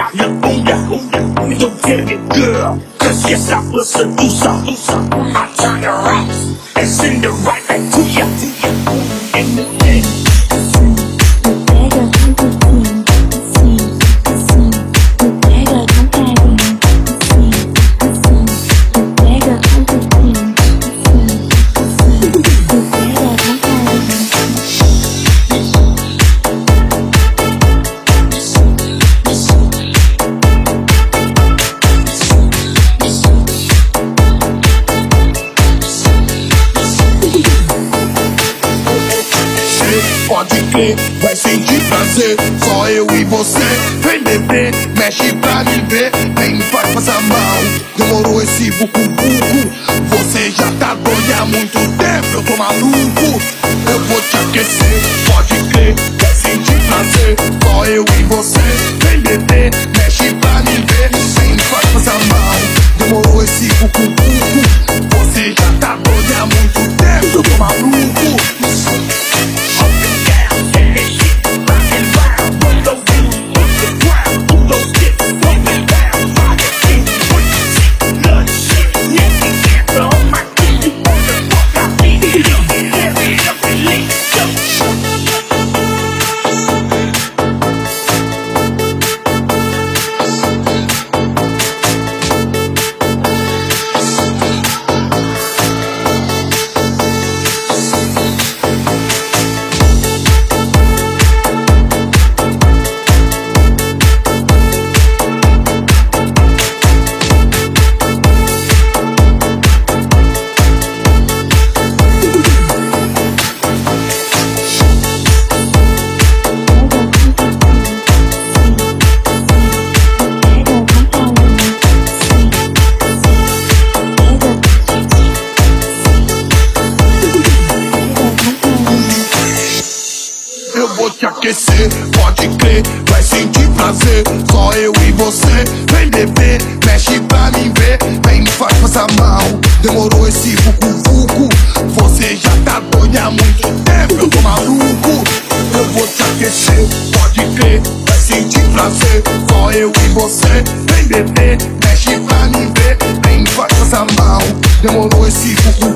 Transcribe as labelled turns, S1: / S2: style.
S1: got your own ya. Don't get it, girl. Cause yes, I was a doosa. I turn
S2: around. Pode crer, vai sentir prazer Só eu e você. Vem beber, mexe pra me ver Vem me faz passar mal. Demorou esse buco-buco Você já tá doido há muito tempo Eu tô maluco. Eu vou te aquecer, pode crer aquecer, pode crer, vai sentir prazer. Só eu e você, vem beber, mexe pra mim ver, vem me faz passar mal. Demorou esse vucu-vucu, você já tá doido há muito tempo, eu tô maluco. Eu vou te aquecer, pode crer, vai sentir prazer. Só eu e você, vem beber, mexe pra mim ver, vem me faz passar mal. Demorou esse tá